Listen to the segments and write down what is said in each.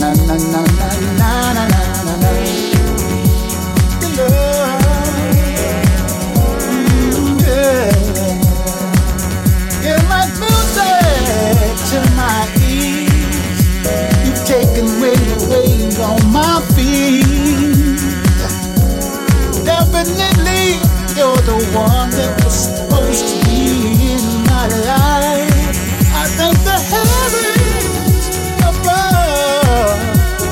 na na na na na na. You're the one that was supposed to be in my life. I thank the heavens above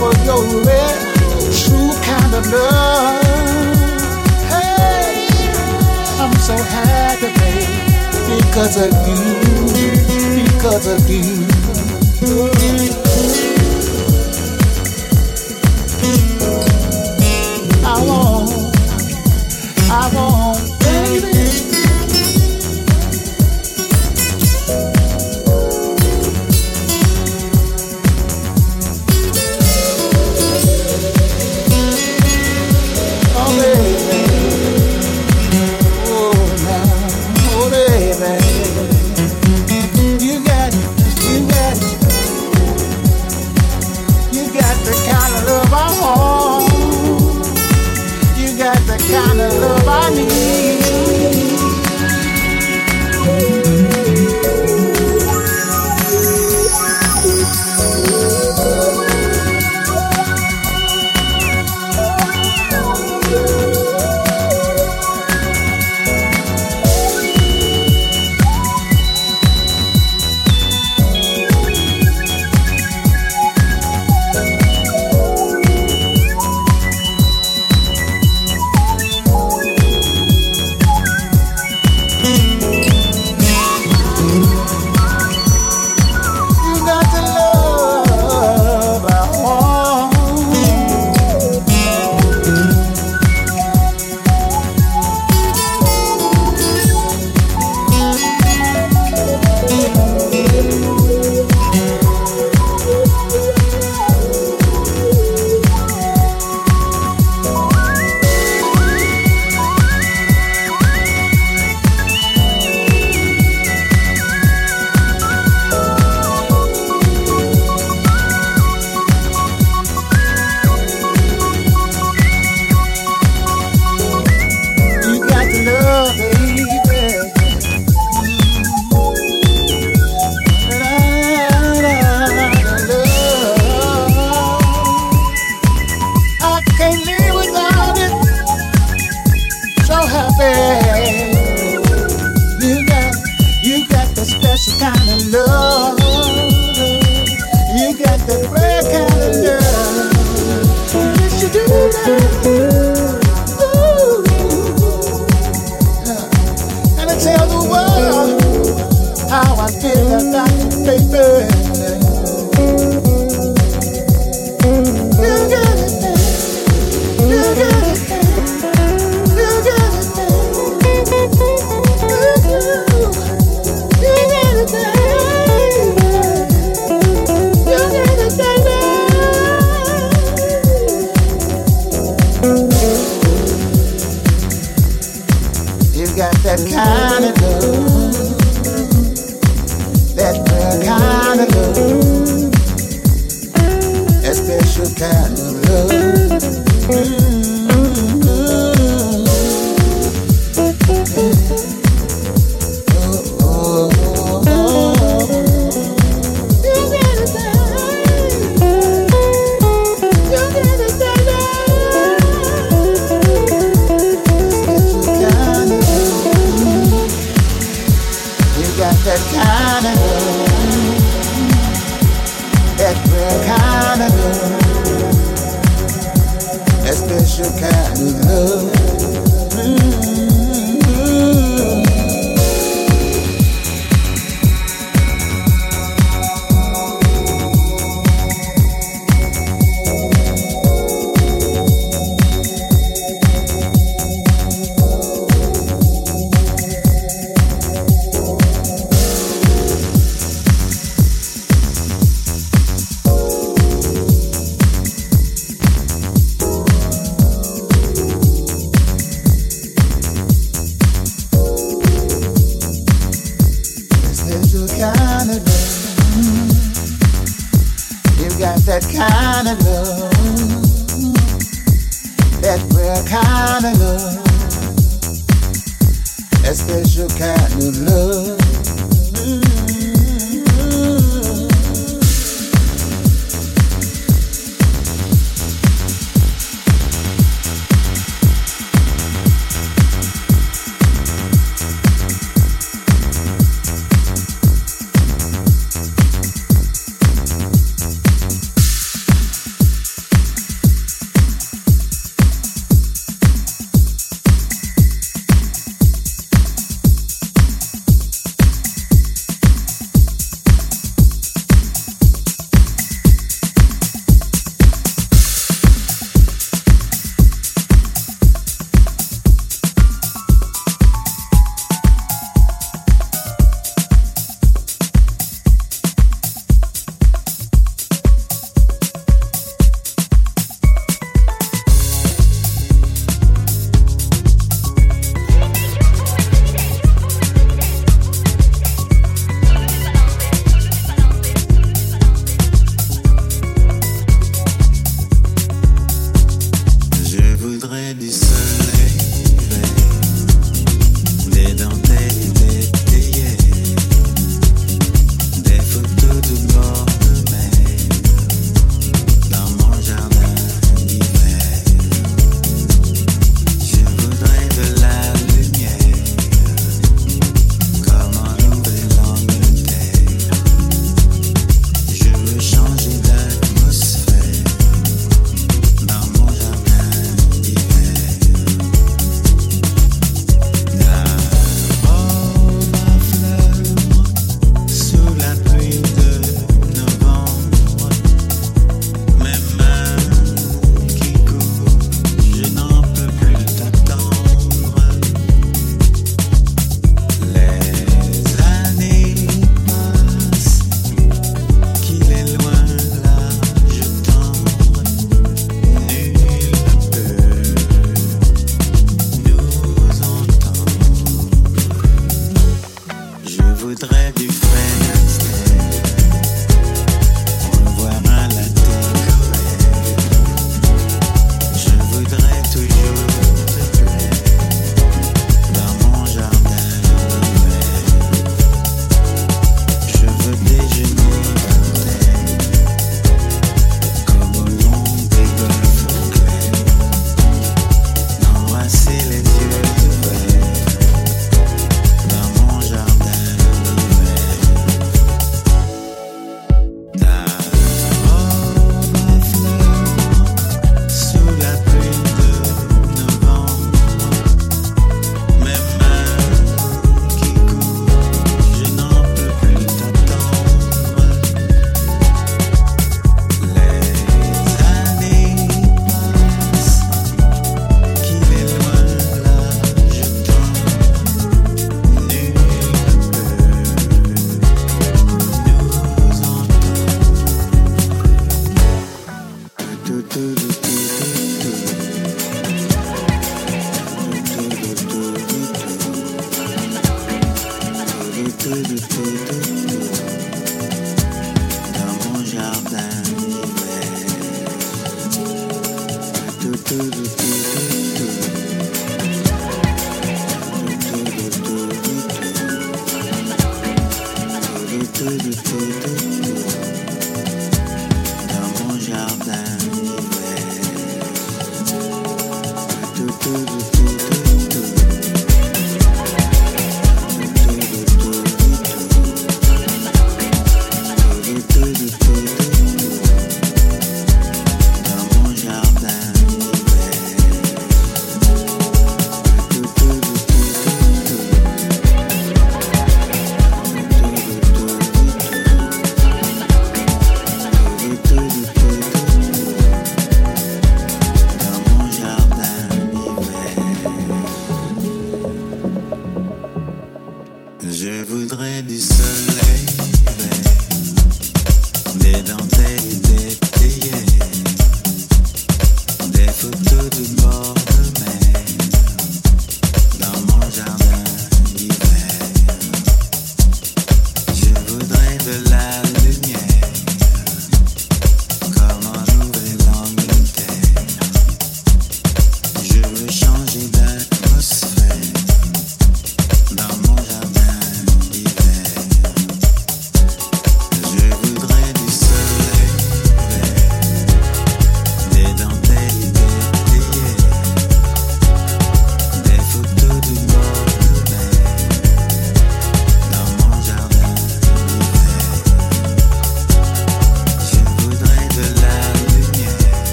for your rare, true kind of love. Hey, I'm so happy, babe, because of you, because of you. I won't, I won't. Special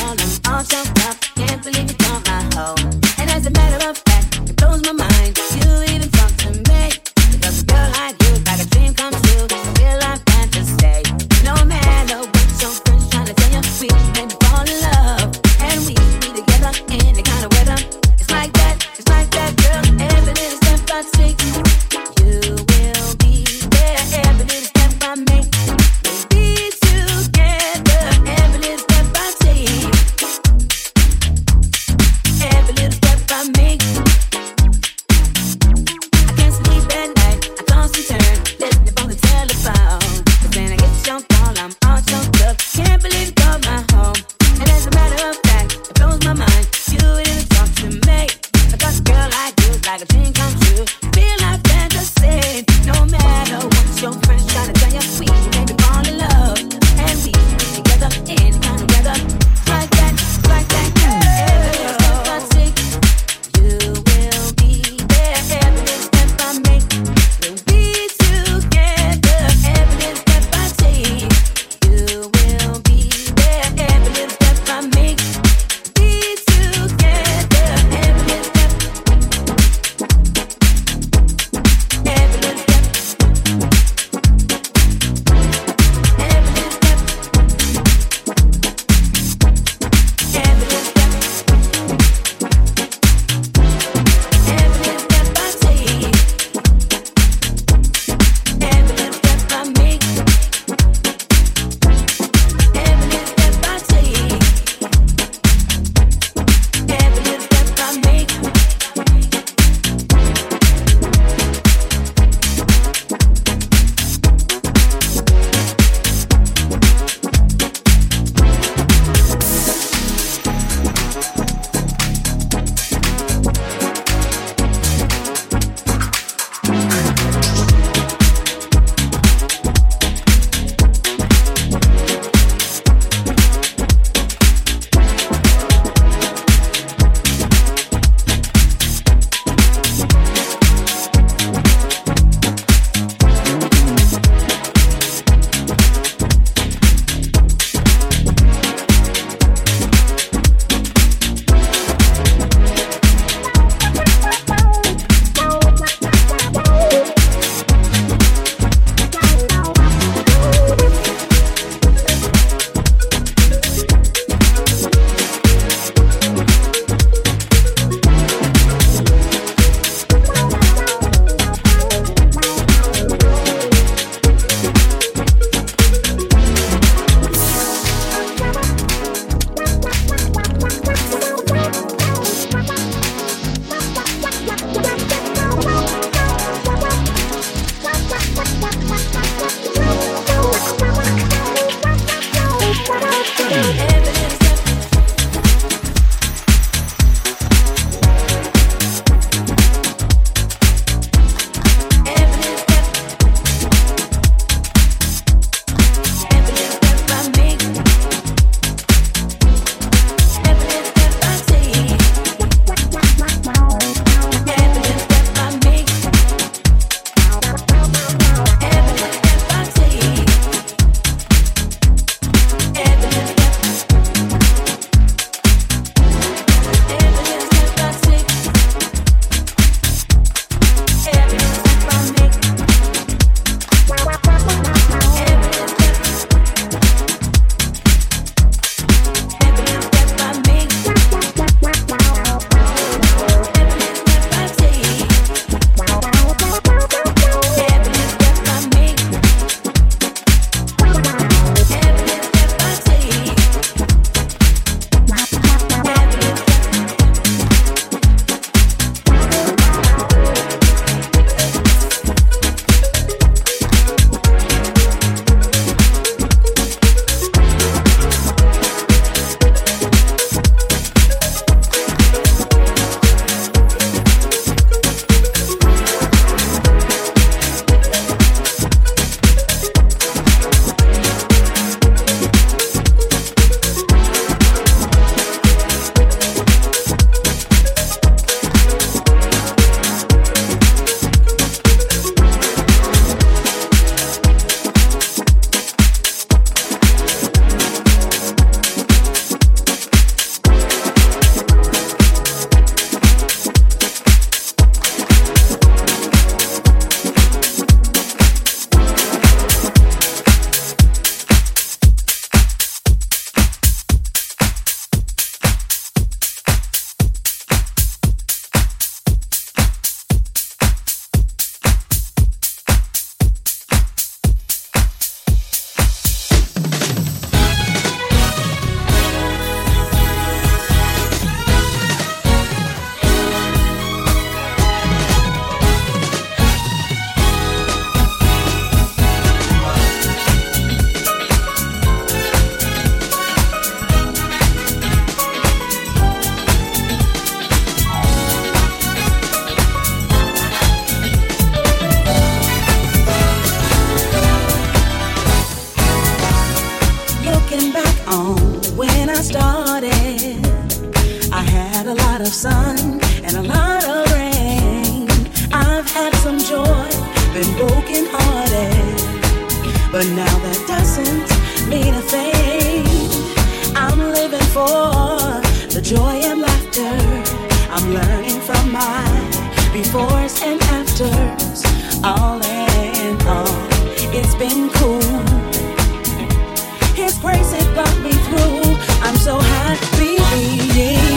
all I'm But now that doesn't mean a thing. I'm living for the joy and laughter. I'm learning from my befores and afters. All in all, it's been cool. His grace has got me through. I'm so happy being.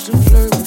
Used to flirt.